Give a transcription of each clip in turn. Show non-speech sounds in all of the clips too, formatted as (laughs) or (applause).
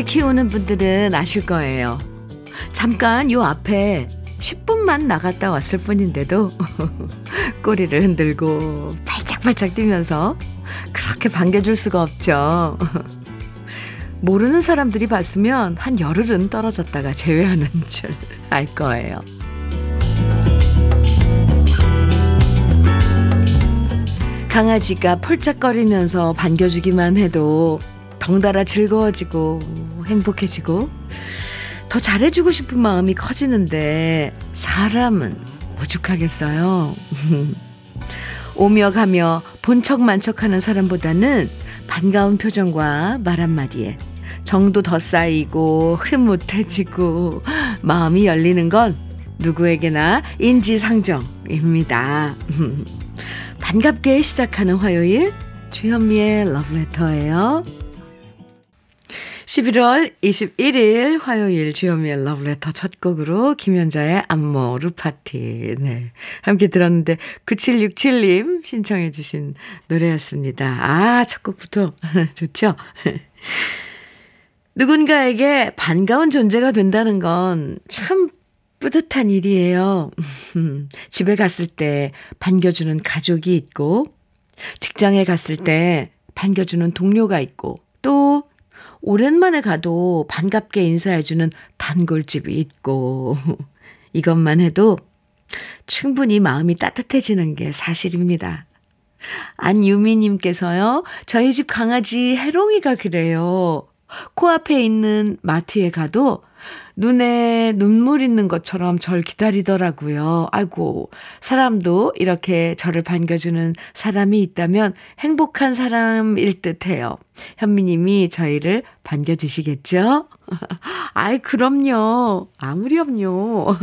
강아지 키우는 분들은 아실 거예요. 잠깐 요 앞에 10분만 나갔다 왔을 뿐인데도 (laughs) 꼬리를 흔들고 팔짝팔짝 뛰면서 그렇게 반겨줄 수가 없죠. (laughs) 모르는 사람들이 봤으면 한 열흘은 떨어졌다가 제외하는 (laughs) 줄 알 거예요. 강아지가 폴짝거리면서 반겨주기만 해도 덩달아 즐거워지고 행복해지고 더 잘해주고 싶은 마음이 커지는데 사람은 오죽하겠어요. (laughs) 오며 가며 본척 만척하는 사람보다는 반가운 표정과 말 한마디에 정도 더 쌓이고 흐뭇해지고 마음이 열리는 건 누구에게나 인지상정입니다. (laughs) 반갑게 시작하는 화요일 주현미의 러브레터예요. 11월 21일 화요일 주현미의 러브레터 첫 곡으로 김연자의 안모루 파티 네 함께 들었는데 9767님 신청해 주신 노래였습니다. 아 첫 곡부터 (laughs) 좋죠? (laughs) 누군가에게 반가운 존재가 된다는 건 참 뿌듯한 일이에요. (laughs) 집에 갔을 때 반겨주는 가족이 있고, 직장에 갔을 때 반겨주는 동료가 있고, 또 오랜만에 가도 반갑게 인사해주는 단골집이 있고, (laughs) 이것만 해도 충분히 마음이 따뜻해지는 게 사실입니다. 안유미님께서요, 저희 집 강아지 해롱이가 그래요. 코앞에 있는 마트에 가도 눈에 눈물 있는 것처럼 절 기다리더라고요. 아이고, 사람도 이렇게 저를 반겨주는 사람이 있다면 행복한 사람일 듯 해요. 현미님이 저희를 반겨주시겠죠? (laughs) 아이, 그럼요. 아무렴요.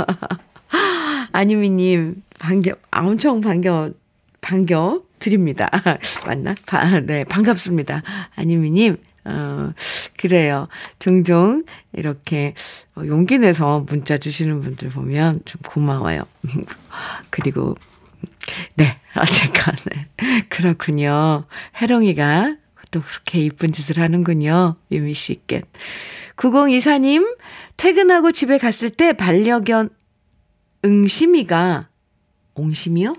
(laughs) 안유미님, 반겨, 엄청 반겨, 반겨 드립니다. (laughs) 맞나? 바, 네, 반갑습니다. 안유미님, 어, 그래요. 종종 이렇게 용기 내서 문자 주시는 분들 보면 좀 고마워요. (laughs) 그리고, 네, 어쨌건, 네. (laughs) 그렇군요. 해롱이가 또 그렇게 이쁜 짓을 하는군요. 유미 씨께. 9024님, 퇴근하고 집에 갔을 때 반려견 응심이가, 옹심이요?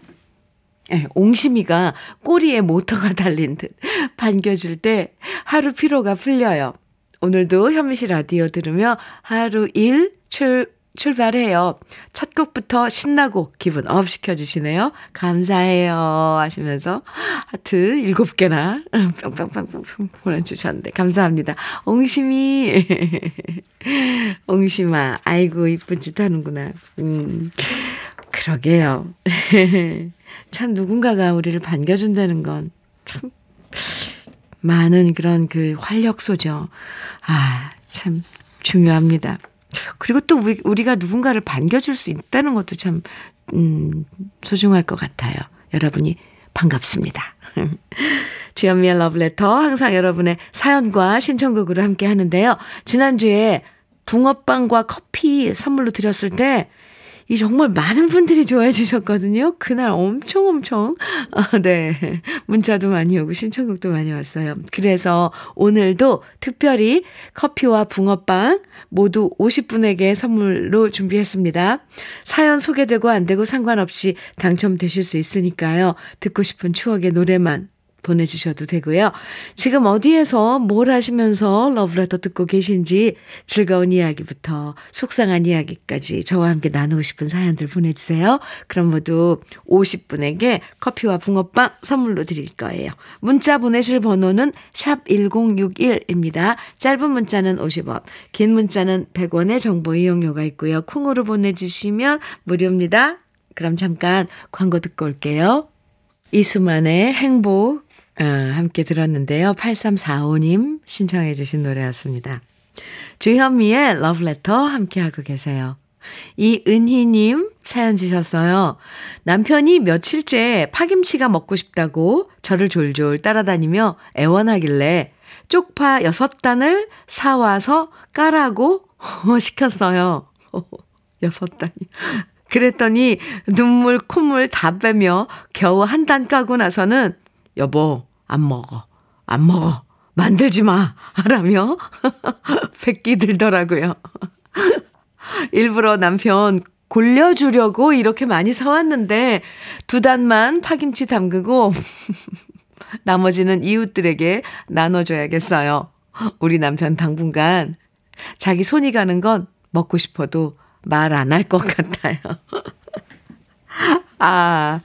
예, 옹심이가 꼬리에 모터가 달린 듯 반겨줄 때 하루 피로가 풀려요. 오늘도 현미 씨 라디오 들으며 하루 일 출, 출발해요. 첫 곡부터 신나고 기분 업 시켜주시네요. 감사해요. 하시면서 하트 일곱 개나 뿅뿅뿅뿅 보내주셨는데 감사합니다. 옹심이 (laughs) 옹심아 아이고 이쁜 짓 하는구나. 음 그러게요. (laughs) 참 누군가가 우리를 반겨준다는 건 참 많은 그런 그 활력소죠. 아, 참 중요합니다. 그리고 또 우리, 우리 가 누군가를 반겨줄 수 있다는 것도 참, 음, 소중할 것 같아요. 여러분이 반갑습니다. (laughs) 주현미의 러브레터 항상 여러분의 사연과 신청곡으로 함께 하는데요. 지난주에 붕어빵과 커피 선물로 드렸을 때 이 정말 많은 분들이 좋아해 주셨거든요. 그날 엄청 엄청, 아, 네. 문자도 많이 오고 신청곡도 많이 왔어요. 그래서 오늘도 특별히 커피와 붕어빵 모두 50분에게 선물로 준비했습니다. 사연 소개되고 안 되고 상관없이 당첨되실 수 있으니까요. 듣고 싶은 추억의 노래만 보내주셔도 되고요. 지금 어디에서 뭘 하시면서 러브레터 듣고 계신지 즐거운 이야기부터 속상한 이야기까지 저와 함께 나누고 싶은 사연들 보내주세요. 그럼 모두 50분에게 커피와 붕어빵 선물로 드릴 거예요. 문자 보내실 번호는 샵 1061입니다. 짧은 문자는 50원, 긴 문자는 100원의 정보 이용료가 있고요. 콩으로 보내주시면 무료입니다. 그럼 잠깐 광고 듣고 올게요. 이수만의 행복 어, 함께 들었는데요. 8345님 신청해 주신 노래였습니다. 주현미의 러브레터 함께하고 계세요. 이은희님 사연 주셨어요. 남편이 며칠째 파김치가 먹고 싶다고 저를 졸졸 따라다니며 애원하길래 쪽파 6단을 사와서 까라고 (laughs) 시켰어요. (laughs) 6단이. 그랬더니 눈물, 콧물 다 빼며 겨우 한 단 까고 나서는 여보, 안 먹어. 안 먹어. 만들지 마! 라며 백기 (laughs) 들더라고요. (laughs) 일부러 남편 골려주려고 이렇게 많이 사왔는데 두 단만 파김치 담그고 (laughs) 나머지는 이웃들에게 나눠줘야겠어요. 우리 남편 당분간 자기 손이 가는 건 먹고 싶어도 말 안 할 것 같아요. 아,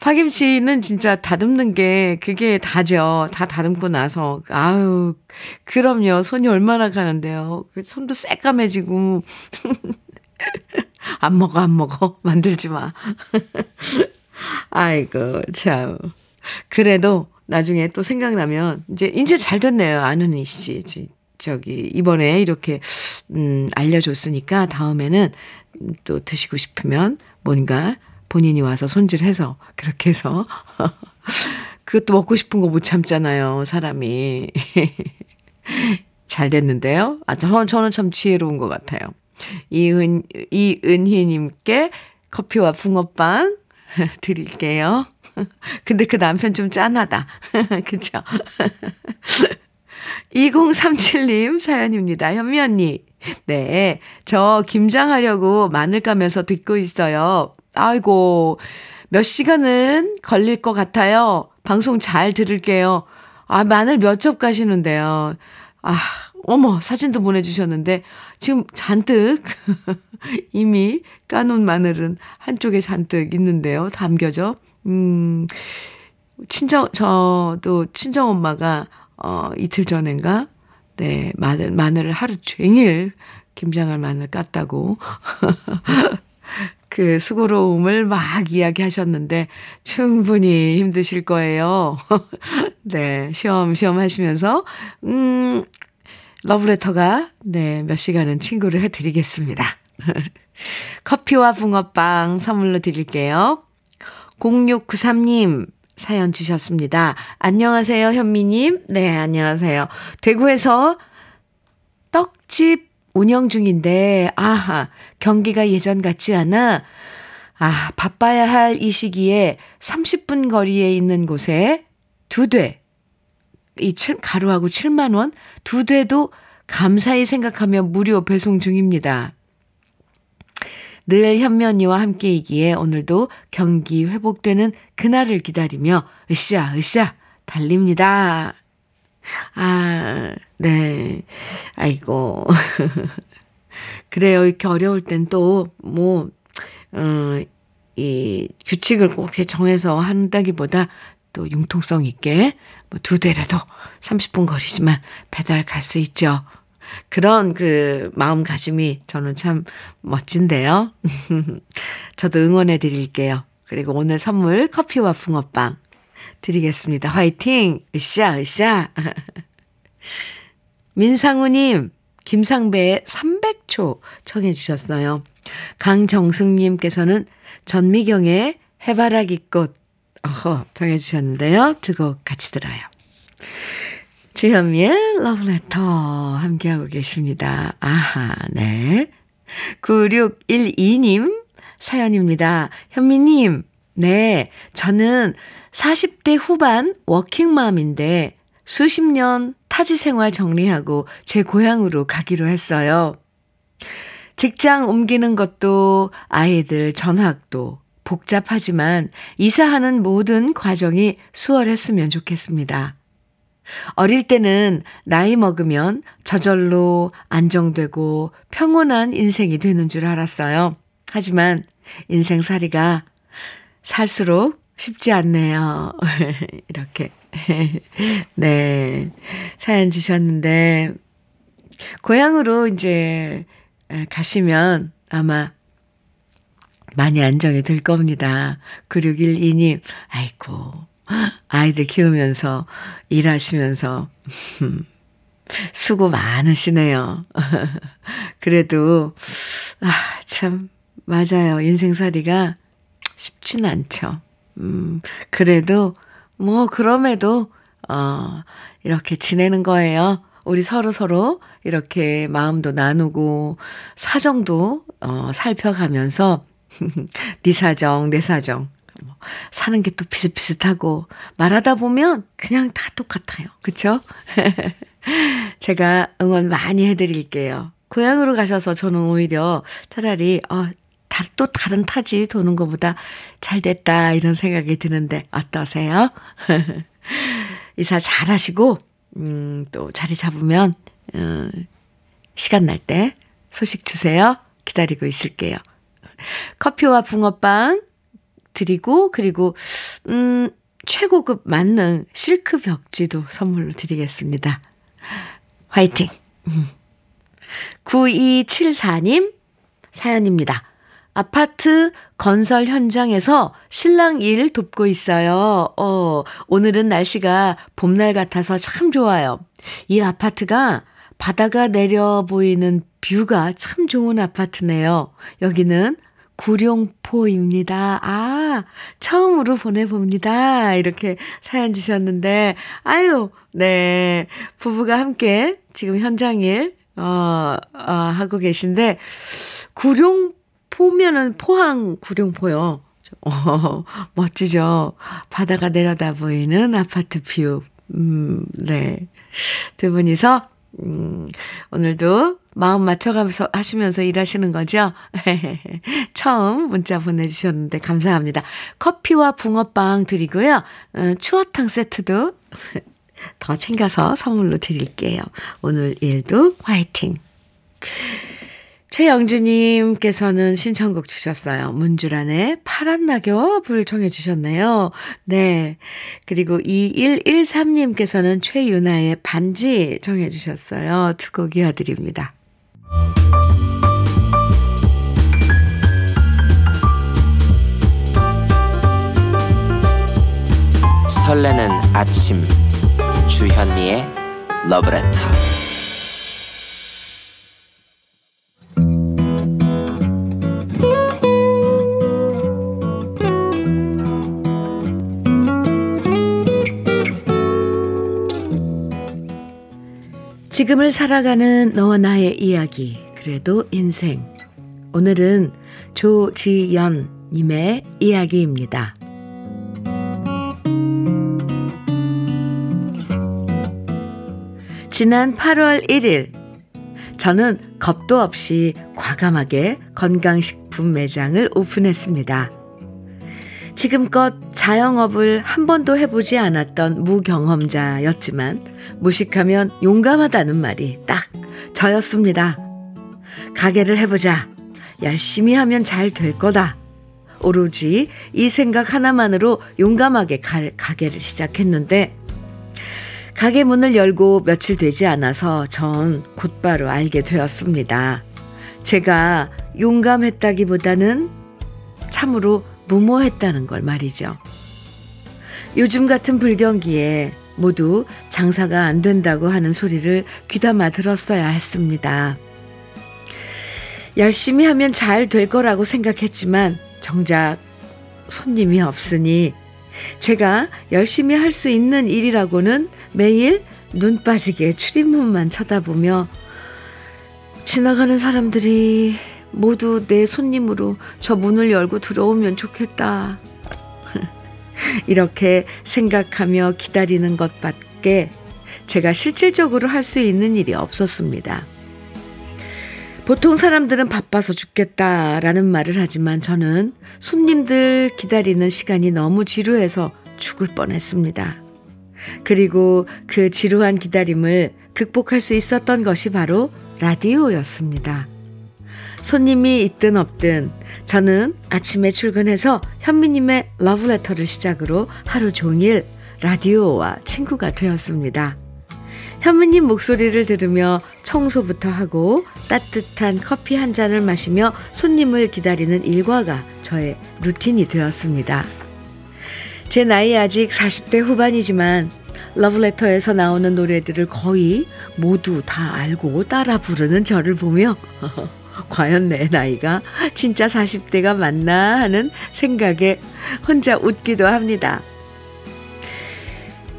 파김치는 진짜 다듬는 게 그게 다죠. 다 다듬고 나서. 아유, 그럼요. 손이 얼마나 가는데요. 그 손도 새까매지고. (laughs) 안 먹어, 안 먹어. 만들지 마. (laughs) 아이고, 참. 그래도 나중에 또 생각나면, 이제, 이제 잘 됐네요. 아는이 씨. 저기, 이번에 이렇게, 음, 알려줬으니까 다음에는 또 드시고 싶으면 뭔가 본인이 와서 손질해서, 그렇게 해서. (laughs) 그것도 먹고 싶은 거 못 참잖아요, 사람이. (laughs) 잘 됐는데요. 아, 저, 저는 참 지혜로운 것 같아요. 이은, 이은희님께 커피와 붕어빵 (laughs) 드릴게요. 근데 그 남편 좀 짠하다. 그죠? 2037님 사연입니다. 현미 언니. 네. 저 김장하려고 마늘 까면서 듣고 있어요. 아이고, 몇 시간은 걸릴 것 같아요. 방송 잘 들을게요. 아, 마늘 몇 접 가시는데요. 아, 어머, 사진도 보내주셨는데, 지금 잔뜩, (laughs) 이미 까놓은 마늘은 한쪽에 잔뜩 있는데요. 담겨져. 음, 친정, 저도 친정엄마가, 어, 이틀 전인가, 네, 마늘, 마늘을 하루 종일 김장할 마늘 깠다고. (laughs) 그 수고로움을 막 이야기하셨는데 충분히 힘드실 거예요. (laughs) 네, 시험시험 하시면서 음 러브레터가 네, 몇 시간은 친구를 해 드리겠습니다. (laughs) 커피와 붕어빵 선물로 드릴게요. 0693님 사연 주셨습니다. 안녕하세요, 현미님. 네, 안녕하세요. 대구에서 떡집 운영 중인데, 아하, 경기가 예전 같지 않아, 아, 바빠야 할 이 시기에 30분 거리에 있는 곳에 두 대, 이 7, 가루하고 7만원, 두 대도 감사히 생각하며 무료 배송 중입니다. 늘 현면이와 함께이기에 오늘도 경기 회복되는 그날을 기다리며 으쌰, 으쌰, 달립니다. 아, 네. 아이고. (laughs) 그래요. 이렇게 어려울 땐 또, 뭐, 어, 이 규칙을 꼭 정해서 한다기보다 또 융통성 있게 뭐 두 대라도 30분 거리지만 배달 갈 수 있죠. 그런 그 마음가짐이 저는 참 멋진데요. (laughs) 저도 응원해 드릴게요. 그리고 오늘 선물 커피와 붕어빵 드리겠습니다. 화이팅! 으쌰, 으쌰. (laughs) 민상우님, 김상배의 300초 청해 주셨어요. 강정숙님께서는 전미경의 해바라기 꽃, 어허, 청해 주셨는데요. 두 곡 같이 들어요. 주현미의 러브레터 함께하고 계십니다. 아하, 네. 9612님 사연입니다. 현미님, 네. 저는 40대 후반 워킹맘인데 수십 년 타지 생활 정리하고 제 고향으로 가기로 했어요. 직장 옮기는 것도 아이들 전학도 복잡하지만 이사하는 모든 과정이 수월했으면 좋겠습니다. 어릴 때는 나이 먹으면 저절로 안정되고 평온한 인생이 되는 줄 알았어요. 하지만 인생살이가 살수록 쉽지 않네요. (laughs) 이렇게. (laughs) 네. 사연 주셨는데, 고향으로 이제 가시면 아마 많이 안정이 될 겁니다. 9612님, 아이고, 아이들 키우면서, 일하시면서, (laughs) 수고 많으시네요. (laughs) 그래도, 아, 참, 맞아요. 인생살이가 쉽진 않죠. 음, 그래도, 뭐, 그럼에도, 어, 이렇게 지내는 거예요. 우리 서로 서로 이렇게 마음도 나누고, 사정도, 어, 살펴가면서, (laughs) 네 사정, 내 사정, 뭐 사는 게 또 비슷비슷하고 말하다 보면 그냥 다 똑같아요. 그쵸? (laughs) 제가 응원 많이 해드릴게요. 고향으로 가셔서 저는 오히려 차라리, 어, 다, 또 다른 타지 도는 것보다 잘 됐다, 이런 생각이 드는데, 어떠세요? (laughs) 이사 잘 하시고, 음, 또 자리 잡으면, 음, 시간 날 때 소식 주세요. 기다리고 있을게요. 커피와 붕어빵 드리고, 그리고, 음, 최고급 만능 실크 벽지도 선물로 드리겠습니다. 화이팅! 9274님 사연입니다. 아파트 건설 현장에서 신랑 일 돕고 있어요. 어, 오늘은 날씨가 봄날 같아서 참 좋아요. 이 아파트가 바다가 내려 보이는 뷰가 참 좋은 아파트네요. 여기는 구룡포입니다. 아, 처음으로 보내봅니다. 이렇게 사연 주셨는데, 아유, 네. 부부가 함께 지금 현장일, 어, 어, 하고 계신데, 구룡 포면은 포항 구룡포요. 어, 멋지죠? 바다가 내려다 보이는 아파트 뷰. 음, 네. 두 분이서, 음, 오늘도 마음 맞춰가면서 하시면서 일하시는 거죠? (laughs) 처음 문자 보내주셨는데 감사합니다. 커피와 붕어빵 드리고요. 어, 추어탕 세트도 (laughs) 더 챙겨서 선물로 드릴게요. 오늘 일도 화이팅! 최영주님께서는 신청곡 주셨어요. 문주란의 파란 낙엽을 청해 주셨네요. 네. 그리고 2113님께서는 최윤아의 반지 청해 주셨어요. 두 곡 이어드립니다. 설레는 아침 주현미의 러브레터 지금을 살아가는 너와 나의 이야기 그래도 인생 오늘은 조지연님의 이야기입니다. 지난 8월 1일, 저는 겁도 없이 과감하게 건강식품 매장을 오픈했습니다. 지금껏 자영업을 한 번도 해보지 않았던 무경험자였지만, 무식하면 용감하다는 말이 딱 저였습니다. 가게를 해보자. 열심히 하면 잘 될 거다. 오로지 이 생각 하나만으로 용감하게 가게를 시작했는데, 가게 문을 열고 며칠 되지 않아서 전 곧바로 알게 되었습니다. 제가 용감했다기보다는 참으로 무모했다는 걸 말이죠. 요즘 같은 불경기에 모두 장사가 안 된다고 하는 소리를 귀담아 들었어야 했습니다. 열심히 하면 잘 될 거라고 생각했지만 정작 손님이 없으니 제가 열심히 할 수 있는 일이라고는 매일 눈 빠지게 출입문만 쳐다보며 지나가는 사람들이 모두 내 손님으로 저 문을 열고 들어오면 좋겠다. (laughs) 이렇게 생각하며 기다리는 것밖에 제가 실질적으로 할 수 있는 일이 없었습니다. 보통 사람들은 바빠서 죽겠다라는 말을 하지만 저는 손님들 기다리는 시간이 너무 지루해서 죽을 뻔했습니다. 그리고 그 지루한 기다림을 극복할 수 있었던 것이 바로 라디오였습니다. 손님이 있든 없든 저는 아침에 출근해서 현미님의 러브레터를 시작으로 하루 종일 라디오와 친구가 되었습니다. 현미님 목소리를 들으며 청소부터 하고 따뜻한 커피 한 잔을 마시며 손님을 기다리는 일과가 저의 루틴이 되었습니다. 제 나이 아직 40대 후반이지만 러브레터에서 나오는 노래들을 거의 모두 다 알고 따라 부르는 저를 보며 (laughs) 과연 내 나이가 진짜 40대가 맞나 하는 생각에 혼자 웃기도 합니다.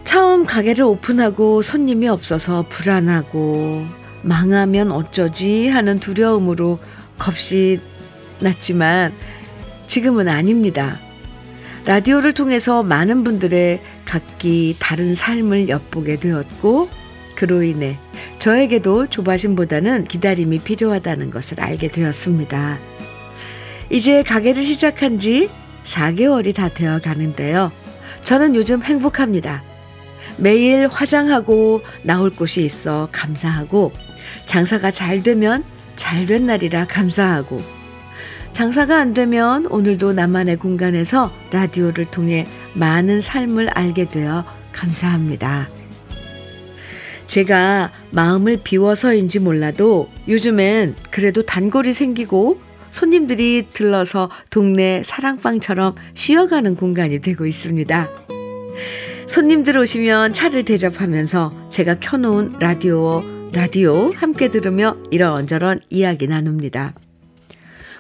처음 가게를 오픈하고 손님이 없어서 불안하고 망하면 어쩌지 하는 두려움으로 겁이 났지만 지금은 아닙니다. 라디오를 통해서 많은 분들의 각기 다른 삶을 엿보게 되었고, 그로 인해 저에게도 조바심보다는 기다림이 필요하다는 것을 알게 되었습니다. 이제 가게를 시작한 지 4개월이 다 되어 가는데요. 저는 요즘 행복합니다. 매일 화장하고 나올 곳이 있어 감사하고, 장사가 잘 되면 잘 된 날이라 감사하고, 장사가 안 되면 오늘도 나만의 공간에서 라디오를 통해 많은 삶을 알게 되어 감사합니다. 제가 마음을 비워서인지 몰라도 요즘엔 그래도 단골이 생기고 손님들이 들러서 동네 사랑방처럼 쉬어가는 공간이 되고 있습니다. 손님들 오시면 차를 대접하면서 제가 켜놓은 라디오, 라디오 함께 들으며 이런저런 이야기 나눕니다.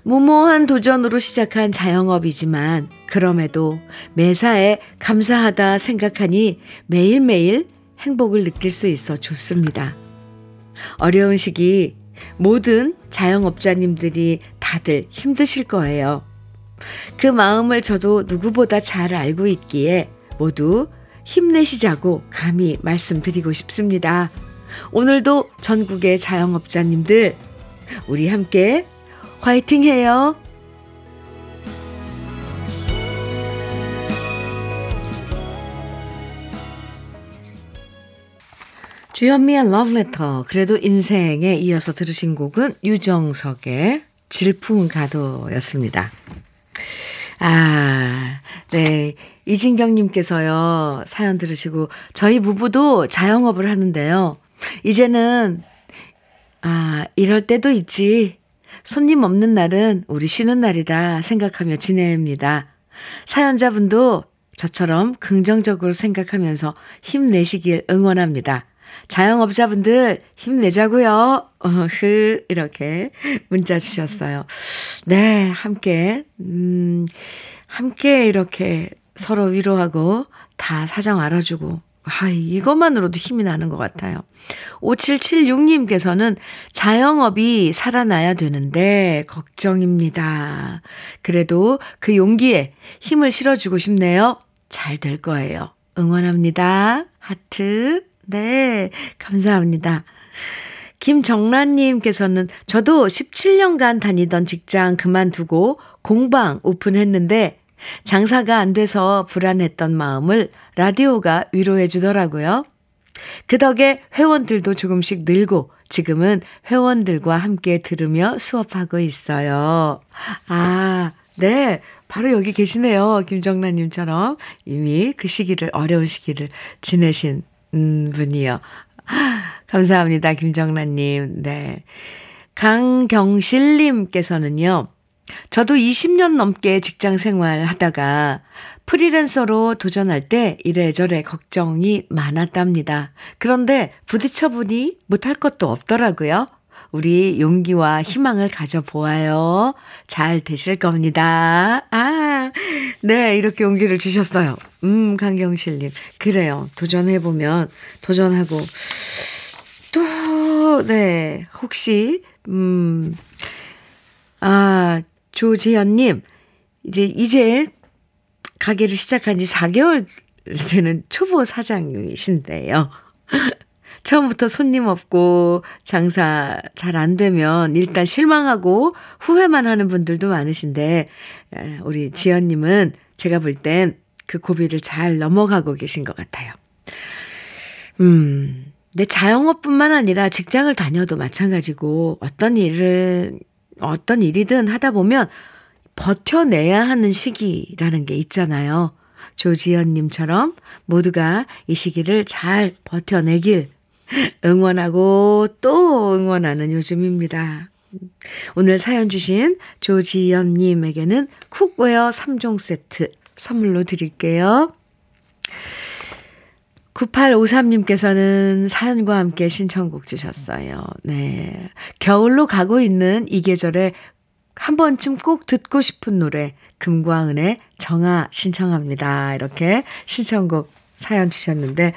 무모한 도전으로 시작한 자영업이지만 그럼에도 매사에 감사하다 생각하니 매일매일 행복을 느낄 수 있어 좋습니다. 어려운 시기 모든 자영업자님들이 다들 힘드실 거예요. 그 마음을 저도 누구보다 잘 알고 있기에 모두 힘내시자고 감히 말씀드리고 싶습니다. 오늘도 전국의 자영업자님들, 우리 함께 화이팅 해요! 주현미의 러브레터 그래도 인생에 이어서 들으신 곡은 유정석의 질풍가도였습니다. 아, 네. 이진경님께서요, 사연 들으시고, 저희 부부도 자영업을 하는데요. 이제는, 아, 이럴 때도 있지. 손님 없는 날은 우리 쉬는 날이다 생각하며 지냅니다. 사연자분도 저처럼 긍정적으로 생각하면서 힘내시길 응원합니다. 자영업자분들 힘내자고요. 어흐 이렇게 문자 주셨어요. 네, 함께 음 함께 이렇게 서로 위로하고 다 사정 알아주고 아, 이것만으로도 힘이 나는 것 같아요. 5776님께서는 자영업이 살아나야 되는데 걱정입니다. 그래도 그 용기에 힘을 실어주고 싶네요. 잘 될 거예요. 응원합니다. 하트. 네, 감사합니다. 김정란님께서는 저도 17년간 다니던 직장 그만두고 공방 오픈했는데 장사가 안 돼서 불안했던 마음을 라디오가 위로해 주더라고요. 그 덕에 회원들도 조금씩 늘고 지금은 회원들과 함께 들으며 수업하고 있어요. 아, 네. 바로 여기 계시네요. 김정란님처럼 이미 그 시기를, 어려운 시기를 지내신 음, 분이요. 감사합니다. 김정란님. 네. 강경실님께서는요. 저도 20년 넘게 직장 생활 하다가 프리랜서로 도전할 때 이래저래 걱정이 많았답니다. 그런데 부딪혀보니 못할 것도 없더라고요. 우리 용기와 희망을 가져보아요. 잘 되실 겁니다. 아, 네, 이렇게 용기를 주셨어요. 음, 강경실님. 그래요. 도전해보면, 도전하고, 또, 네, 혹시, 음, 아, 조지연님, 이제, 이제 가게를 시작한 지 4개월 되는 초보 사장이신데요. (laughs) 처음부터 손님 없고 장사 잘 안 되면 일단 실망하고 후회만 하는 분들도 많으신데, 우리 지연님은 제가 볼 땐 그 고비를 잘 넘어가고 계신 것 같아요. 음, 내 자영업뿐만 아니라 직장을 다녀도 마찬가지고 어떤 일을 어떤 일이든 하다 보면 버텨내야 하는 시기라는 게 있잖아요. 조지연님처럼 모두가 이 시기를 잘 버텨내길 응원하고 또 응원하는 요즘입니다. 오늘 사연 주신 조지연님에게는 쿡웨어 3종 세트 선물로 드릴게요. 9853님께서는 사연과 함께 신청곡 주셨어요. 네. 겨울로 가고 있는 이 계절에 한 번쯤 꼭 듣고 싶은 노래, 금광은의 정아 신청합니다. 이렇게 신청곡 사연 주셨는데,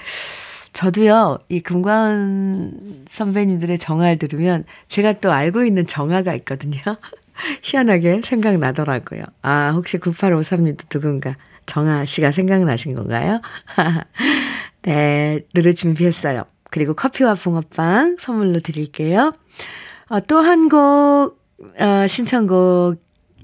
저도요, 이 금광은 선배님들의 정아를 들으면 제가 또 알고 있는 정아가 있거든요. (laughs) 희한하게 생각나더라고요. 아, 혹시 9853님도 누군가 정아 씨가 생각나신 건가요? (laughs) 네, 노래 준비했어요. 그리고 커피와 붕어빵 선물로 드릴게요. 어, 또 한 곡, 어, 신청곡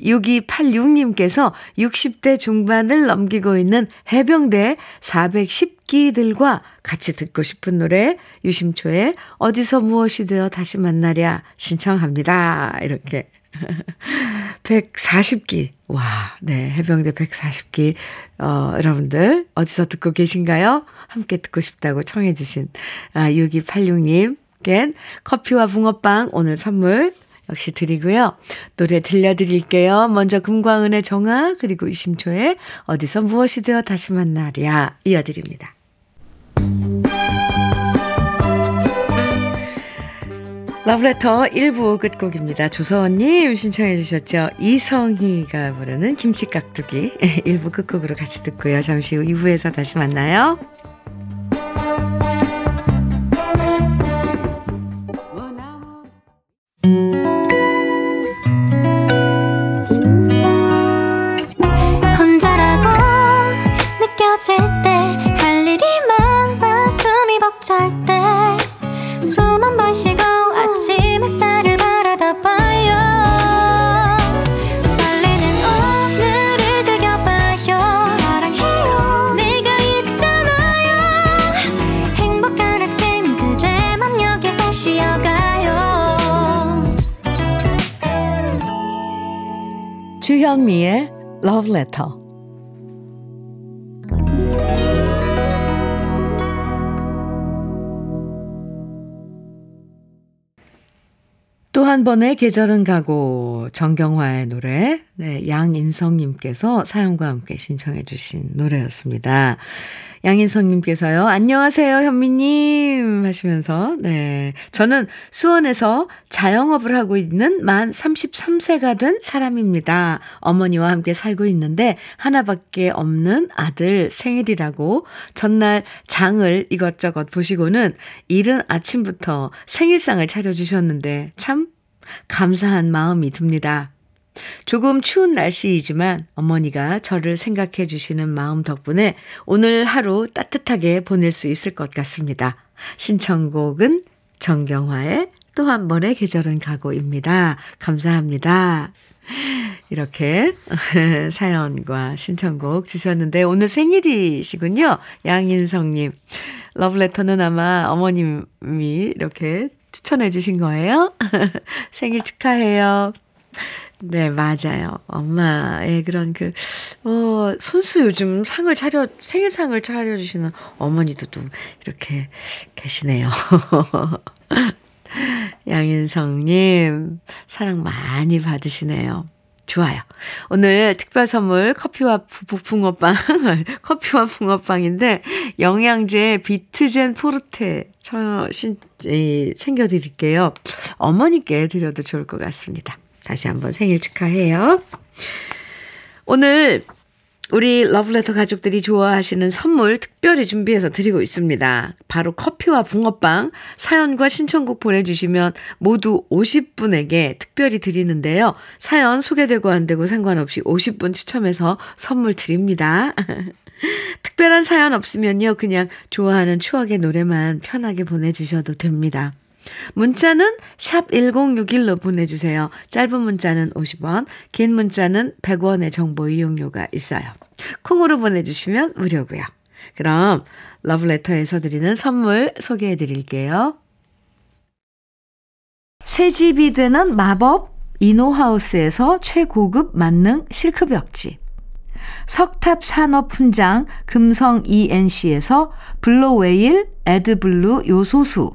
6286님께서 60대 중반을 넘기고 있는 해병대 410기들과 같이 듣고 싶은 노래 유심초의 어디서 무엇이 되어 다시 만나랴 신청합니다. 이렇게 (laughs) 140기. 와, 네. 해병대 140기. 어, 여러분들, 어디서 듣고 계신가요? 함께 듣고 싶다고 청해주신, 아, 6286님.께 커피와 붕어빵 오늘 선물 역시 드리고요. 노래 들려드릴게요. 먼저 금광은의 정아, 그리고 이심초의 어디서 무엇이 되어 다시 만나랴 이어드립니다. 러브레터 1부 끝곡입니다. 조서원님 신청해 주셨죠. 이성희가 부르는 김치깍두기 1부 (laughs) 끝곡으로 같이 듣고요. 잠시 후 2부에서 다시 만나요. 번의 계절은 가고 정경화의 노래 네, 양인성님께서 사연과 함께 신청해 주신 노래였습니다. 양인성님께서요, 안녕하세요, 현미님. 하시면서, 네. 저는 수원에서 자영업을 하고 있는 만 33세가 된 사람입니다. 어머니와 함께 살고 있는데, 하나밖에 없는 아들 생일이라고 전날 장을 이것저것 보시고는 이른 아침부터 생일상을 차려주셨는데, 참 감사한 마음이 듭니다. 조금 추운 날씨이지만 어머니가 저를 생각해 주시는 마음 덕분에 오늘 하루 따뜻하게 보낼 수 있을 것 같습니다. 신청곡은 정경화의 또 한 번의 계절은 가고입니다. 감사합니다. 이렇게 (laughs) 사연과 신청곡 주셨는데 오늘 생일이시군요. 양인성님. 러브레터는 아마 어머님이 이렇게 추천해 주신 거예요. (laughs) 생일 축하해요. 네, 맞아요. 엄마의 그런 그, 어, 손수 요즘 상을 차려, 생일상을 차려주시는 어머니도 또 이렇게 계시네요. (laughs) 양인성님, 사랑 많이 받으시네요. 좋아요. 오늘 특별 선물 커피와 붕어빵, (laughs) 커피와 붕어빵인데 영양제 비트젠 포르테 저, 신, 이, 챙겨드릴게요. 어머니께 드려도 좋을 것 같습니다. 다시 한번 생일 축하해요. 오늘 우리 러브레터 가족들이 좋아하시는 선물 특별히 준비해서 드리고 있습니다. 바로 커피와 붕어빵 사연과 신청곡 보내주시면 모두 50분에게 특별히 드리는데요. 사연 소개되고 안 되고 상관없이 50분 추첨해서 선물 드립니다. (laughs) 특별한 사연 없으면요. 그냥 좋아하는 추억의 노래만 편하게 보내주셔도 됩니다. 문자는 샵 1061로 보내주세요. 짧은 문자는 50원, 긴 문자는 100원의 정보 이용료가 있어요. 콩으로 보내주시면 무료고요. 그럼 러브레터에서 드리는 선물 소개해 드릴게요. 새 집이 되는 마법 이노하우스에서 최고급 만능 실크벽지 석탑 산업 훈장 금성 ENC에서 블로웨일 에드블루 요소수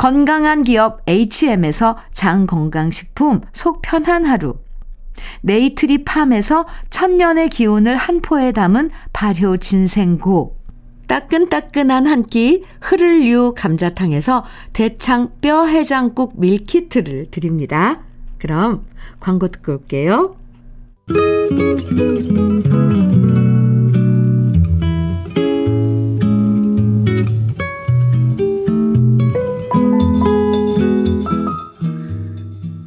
건강한 기업 HM에서 장건강식품 속 편한 하루, 네이트리 팜에서 천년의 기운을 한 포에 담은 발효 진생고, 따끈따끈한 한 끼 흐를유 감자탕에서 대창 뼈 해장국 밀키트를 드립니다. 그럼 광고 듣고 올게요.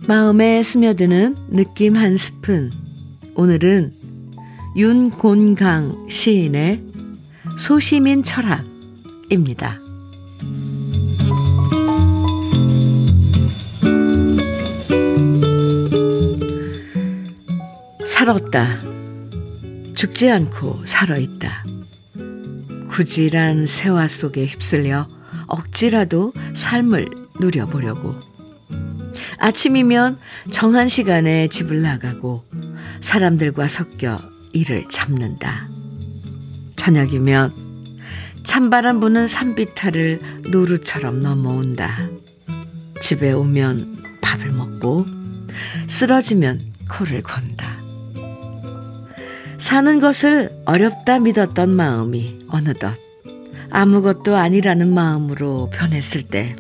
마음에 스며드는 느낌 한 스푼. 오늘은 윤곤강 시인의 소시민 철학입니다. 살았다. 죽지 않고 살아있다. 구질한 세화 속에 휩쓸려 억지라도 삶을 누려보려고. 아침이면 정한 시간에 집을 나가고 사람들과 섞여 일을 잡는다. 저녁이면 찬바람 부는 산비탈을 노루처럼 넘어온다. 집에 오면 밥을 먹고 쓰러지면 코를 건다. 사는 것을 어렵다 믿었던 마음이 어느덧 아무것도 아니라는 마음으로 변했을 때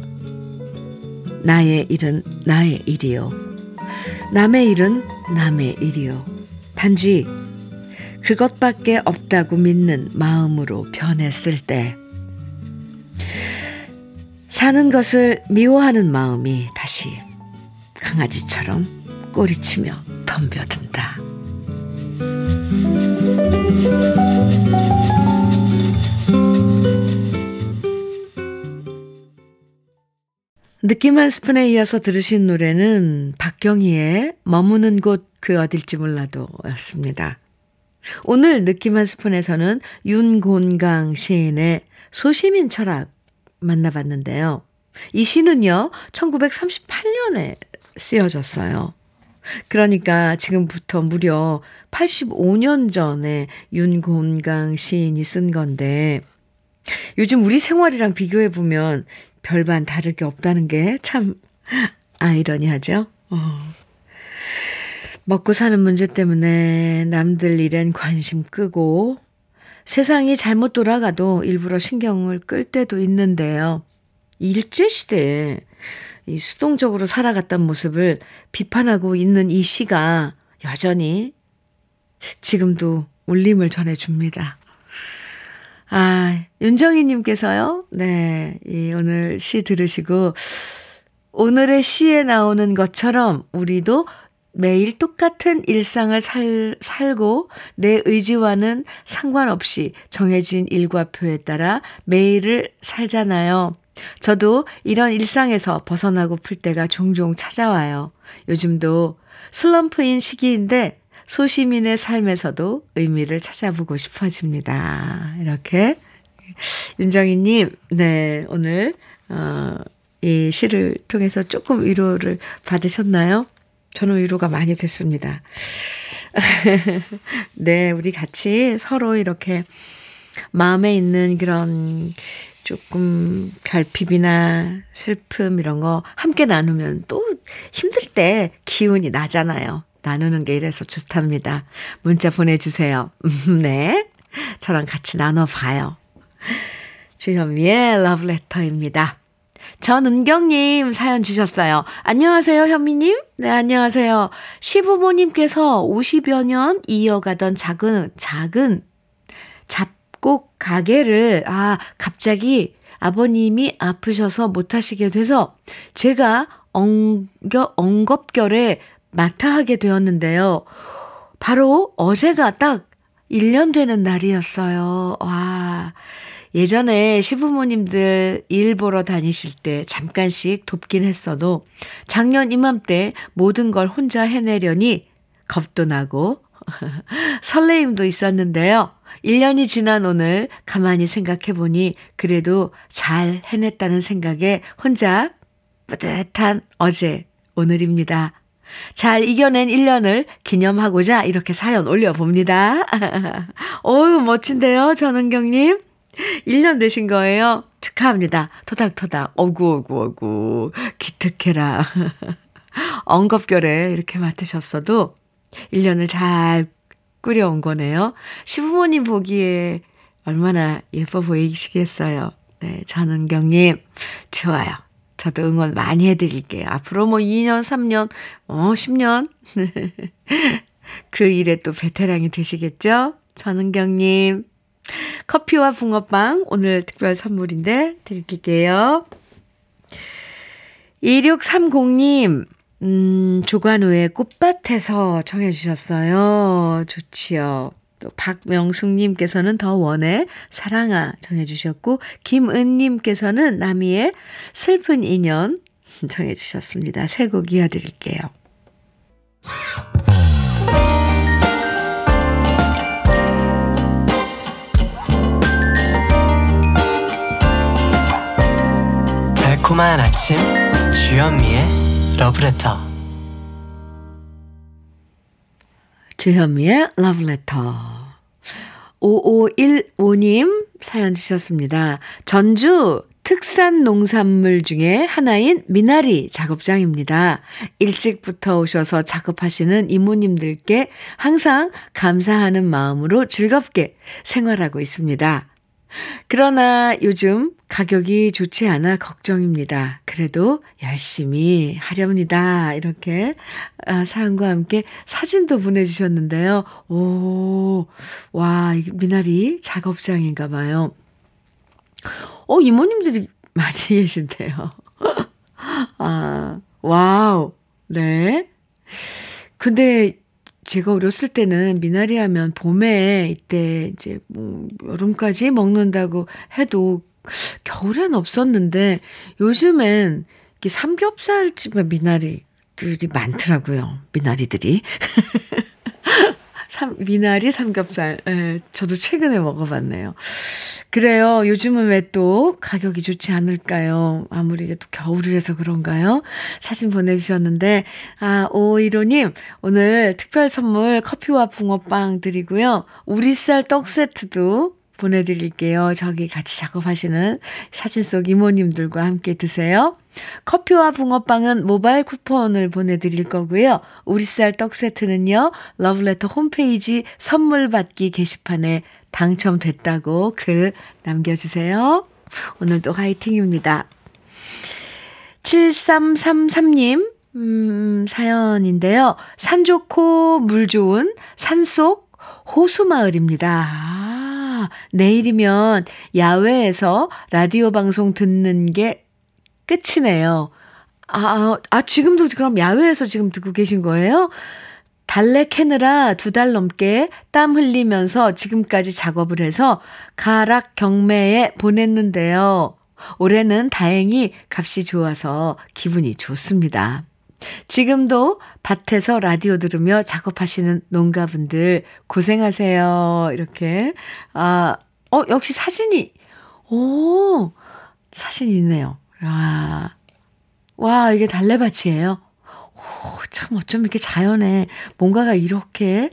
나의 일은 나의 일이요. 남의 일은 남의 일이요. 단지 그것밖에 없다고 믿는 마음으로 변했을 때 사는 것을 미워하는 마음이 다시 강아지처럼 꼬리치며 덤벼든다. 느낌 한 스푼에 이어서 들으신 노래는 박경희의 머무는 곳 그 어딜지 몰라도 였습니다. 오늘 느낌 한 스푼에서는 윤곤강 시인의 소시민 철학 만나봤는데요. 이 시는요, 1938년에 쓰여졌어요. 그러니까 지금부터 무려 85년 전에 윤곤강 시인이 쓴 건데, 요즘 우리 생활이랑 비교해보면 별반 다를 게 없다는 게 참 아이러니하죠? 어. 먹고 사는 문제 때문에 남들 일엔 관심 끄고 세상이 잘못 돌아가도 일부러 신경을 끌 때도 있는데요. 일제시대에 이 수동적으로 살아갔던 모습을 비판하고 있는 이 시가 여전히 지금도 울림을 전해줍니다. 아, 윤정희님께서요, 네, 이 오늘 시 들으시고, 오늘의 시에 나오는 것처럼 우리도 매일 똑같은 일상을 살, 살고 내 의지와는 상관없이 정해진 일과표에 따라 매일을 살잖아요. 저도 이런 일상에서 벗어나고 풀 때가 종종 찾아와요. 요즘도 슬럼프인 시기인데 소시민의 삶에서도 의미를 찾아보고 싶어집니다. 이렇게 윤정희님, 네, 오늘, 어, 이 시를 통해서 조금 위로를 받으셨나요? 저는 위로가 많이 됐습니다. (laughs) 네, 우리 같이 서로 이렇게 마음에 있는 그런 조금 결핍이나 슬픔 이런 거 함께 나누면 또 힘들 때 기운이 나잖아요. 나누는 게 이래서 좋답니다. 문자 보내주세요. (laughs) 네. 저랑 같이 나눠봐요. 주현미의 러브레터입니다. 전은경님 사연 주셨어요. 안녕하세요, 현미님. 네, 안녕하세요. 시부모님께서 50여 년 이어가던 작은, 작은 잡곡 가게를, 아, 갑자기 아버님이 아프셔서 못하시게 돼서 제가 엉겨, 엉겁결에 맡아 하게 되었는데요. 바로 어제가 딱 1년 되는 날이었어요. 와. 예전에 시부모님들 일 보러 다니실 때 잠깐씩 돕긴 했어도 작년 이맘때 모든 걸 혼자 해내려니 겁도 나고 (laughs) 설레임도 있었는데요. 1년이 지난 오늘 가만히 생각해 보니 그래도 잘 해냈다는 생각에 혼자 뿌듯한 어제 오늘입니다. 잘 이겨낸 1년을 기념하고자 이렇게 사연 올려봅니다. (laughs) 어유 멋진데요, 전은경님. 1년 되신 거예요? 축하합니다. 토닥토닥. 어구, 어구, 어구. 기특해라. (laughs) 엉겁결에 이렇게 맡으셨어도 1년을 잘 꾸려온 거네요. 시부모님 보기에 얼마나 예뻐 보이시겠어요. 네, 전은경님, 좋아요. 저도 응원 많이 해드릴게요. 앞으로 뭐 2년, 3년, 어, 10년. (laughs) 그 일에 또 베테랑이 되시겠죠? 전은경님. 커피와 붕어빵 오늘 특별 선물인데 드릴게요. 2630님, 음, 조관우의 꽃밭에서 청해 주셨어요. 좋지요. 또 박명숙님께서는 더 원해 사랑아 정해 주셨고 김은님께서는 나미의 슬픈 인연 정해 주셨습니다. 새 곡 이어드릴게요. 달콤한 아침 주현미의 러브레터 주현미의 러브레터 5515님 사연 주셨습니다. 전주 특산 농산물 중에 하나인 미나리 작업장입니다. 일찍부터 오셔서 작업하시는 이모님들께 항상 감사하는 마음으로 즐겁게 생활하고 있습니다. 그러나 요즘 가격이 좋지 않아 걱정입니다. 그래도 열심히 하렵니다. 이렇게 아, 사연과 함께 사진도 보내주셨는데요. 오, 와, 미나리 작업장인가 봐요. 어, 이모님들이 많이 (laughs) 계신데요. (laughs) 아, 와우. 네. 근데 제가 어렸을 때는 미나리 하면 봄에 이때 이제 뭐 여름까지 먹는다고 해도 겨울엔 없었는데 요즘엔 이게 삼겹살집에 미나리들이 많더라고요. 미나리들이. (laughs) 삼, 미나리 삼겹살. 예, 저도 최근에 먹어봤네요. 그래요. 요즘은 왜 또 가격이 좋지 않을까요? 아무리 이제 또 겨울이라서 그런가요? 사진 보내주셨는데, 아, 오이로님, 오늘 특별 선물 커피와 붕어빵 드리고요. 우리쌀 떡 세트도 보내드릴게요. 저기 같이 작업하시는 사진 속 이모님들과 함께 드세요. 커피와 붕어빵은 모바일 쿠폰을 보내드릴 거고요. 우리 쌀 떡 세트는요. 러브레터 홈페이지 선물 받기 게시판에 당첨됐다고 글 남겨주세요. 오늘도 화이팅입니다. 7333님, 음, 사연인데요. 산 좋고 물 좋은 산속 호수마을입니다. 아, 내일이면 야외에서 라디오 방송 듣는 게 끝이네요. 아, 아, 지금도 그럼 야외에서 지금 듣고 계신 거예요? 달래 캐느라 두 달 넘게 땀 흘리면서 지금까지 작업을 해서 가락 경매에 보냈는데요. 올해는 다행히 값이 좋아서 기분이 좋습니다. 지금도 밭에서 라디오 들으며 작업하시는 농가분들 고생하세요. 이렇게. 아, 어, 역시 사진이, 오, 사진이 있네요. 와, 와, 이게 달래밭이에요. 오, 참 어쩜 이렇게 자연에 뭔가가 이렇게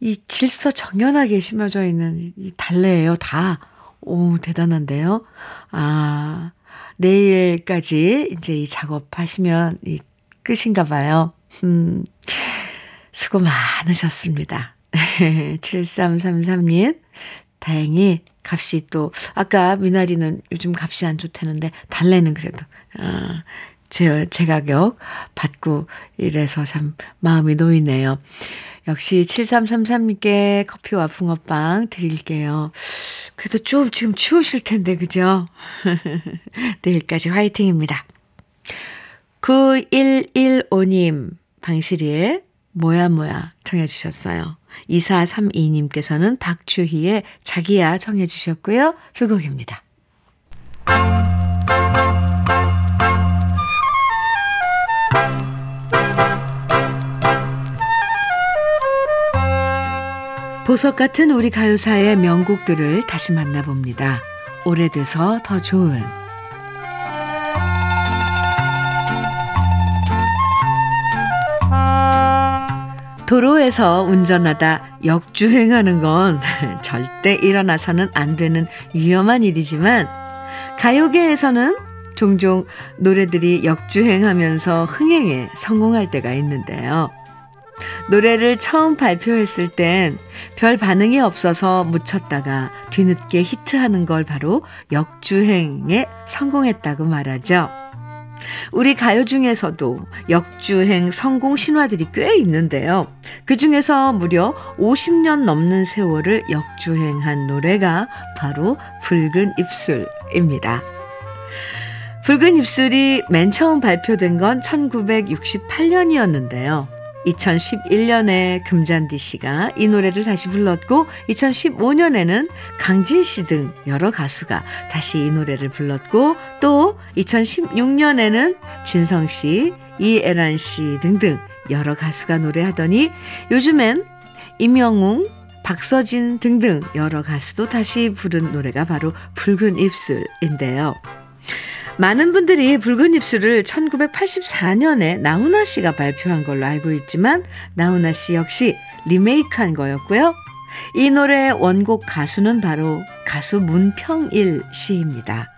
이 질서 정연하게 심어져 있는 이 달래예요, 다. 오, 대단한데요. 아, 내일까지 이제 이 작업하시면 이 끝인가 봐요. 음, 수고 많으셨습니다. (laughs) 7333님. 다행히 값이 또, 아까 미나리는 요즘 값이 안 좋다는데, 달래는 그래도, 아, 제, 제 가격 받고 이래서 참 마음이 놓이네요. 역시 7333님께 커피와 붕어빵 드릴게요. 그래도 좀 지금 추우실 텐데, 그죠? (laughs) 내일까지 화이팅입니다. 9115님, 방실이의 뭐야 뭐야 청해 주셨어요. 2432님께서는 박주희의 자기야 청해 주셨고요. 두 곡입니다. 보석 같은 우리 가요사의 명곡들을 다시 만나봅니다. 오래돼서 더 좋은 도로에서 운전하다 역주행하는 건 (laughs) 절대 일어나서는 안 되는 위험한 일이지만 가요계에서는 종종 노래들이 역주행하면서 흥행에 성공할 때가 있는데요. 노래를 처음 발표했을 땐 별 반응이 없어서 묻혔다가 뒤늦게 히트하는 걸 바로 역주행에 성공했다고 말하죠. 우리 가요 중에서도 역주행 성공 신화들이 꽤 있는데요. 그 중에서 무려 50년 넘는 세월을 역주행한 노래가 바로 붉은 입술입니다. 붉은 입술이 맨 처음 발표된 건 1968년이었는데요. 2011년에 금잔디 씨가 이 노래를 다시 불렀고 2015년에는 강진 씨 등 여러 가수가 다시 이 노래를 불렀고 또 2016년에는 진성 씨, 이애란 씨 등등 여러 가수가 노래하더니 요즘엔 임영웅, 박서진 등등 여러 가수도 다시 부른 노래가 바로 붉은 입술인데요. 많은 분들이 붉은 입술을 1984년에 나훈아 씨가 발표한 걸로 알고 있지만 나훈아 씨 역시 리메이크한 거였고요. 이 노래의 원곡 가수는 바로 가수 문평일 씨입니다.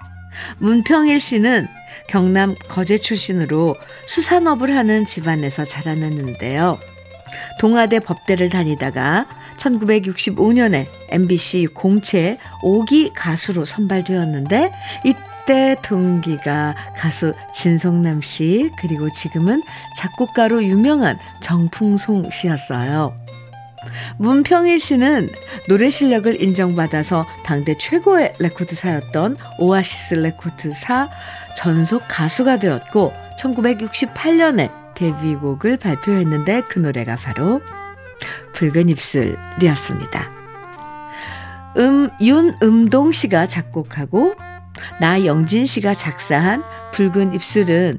문평일 씨는 경남 거제 출신으로 수산업을 하는 집안에서 자라났는데요. 동아대 법대를 다니다가 1965년에 MBC 공채 5기 가수로 선발되었는데 이 그때 동기가 가수 진성남 씨, 그리고 지금은 작곡가로 유명한 정풍송 씨였어요. 문평일 씨는 노래 실력을 인정받아서 당대 최고의 레코드사였던 오아시스 레코드사 전속 가수가 되었고 1968년에 데뷔곡을 발표했는데 그 노래가 바로 붉은 입술이었습니다. 음, 윤음동 씨가 작곡하고 나영진 씨가 작사한 붉은 입술은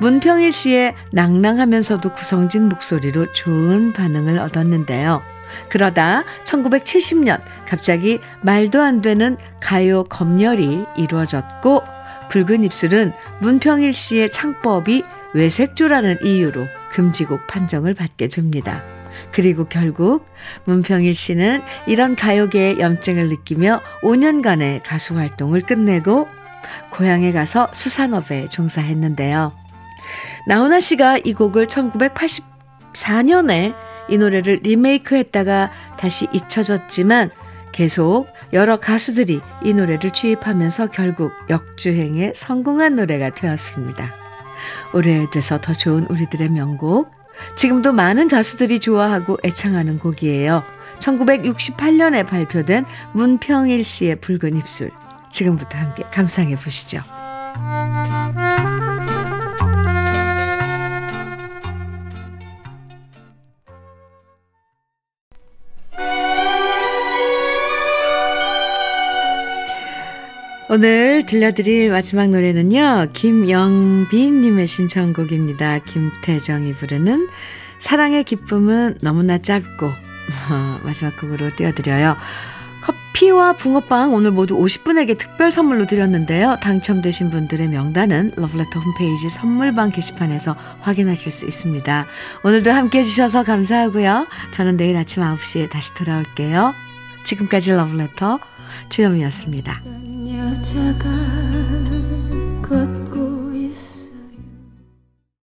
문평일 씨의 낭랑하면서도 구성진 목소리로 좋은 반응을 얻었는데요. 그러다 1970년 갑자기 말도 안 되는 가요 검열이 이루어졌고 붉은 입술은 문평일 씨의 창법이 외색조라는 이유로 금지곡 판정을 받게 됩니다. 그리고 결국 문평일 씨는 이런 가요계의 염증을 느끼며 5년간의 가수 활동을 끝내고 고향에 가서 수산업에 종사했는데요. 나훈아 씨가 이 곡을 1984년에 이 노래를 리메이크 했다가 다시 잊혀졌지만 계속 여러 가수들이 이 노래를 취입하면서 결국 역주행에 성공한 노래가 되었습니다. 오래돼서 더 좋은 우리들의 명곡 지금도 많은 가수들이 좋아하고 애창하는 곡이에요. 1968년에 발표된 문평일 씨의 붉은 입술. 지금부터 함께 감상해 보시죠. 오늘 들려드릴 마지막 노래는요, 김영빈님의 신청곡입니다. 김태정이 부르는 사랑의 기쁨은 너무나 짧고, 어, 마지막 곡으로 띄워드려요. 커피와 붕어빵 오늘 모두 50분에게 특별 선물로 드렸는데요. 당첨되신 분들의 명단은 러브레터 홈페이지 선물방 게시판에서 확인하실 수 있습니다. 오늘도 함께 해주셔서 감사하고요. 저는 내일 아침 9시에 다시 돌아올게요. 지금까지 러브레터 주현미였습니다. 여자가 곧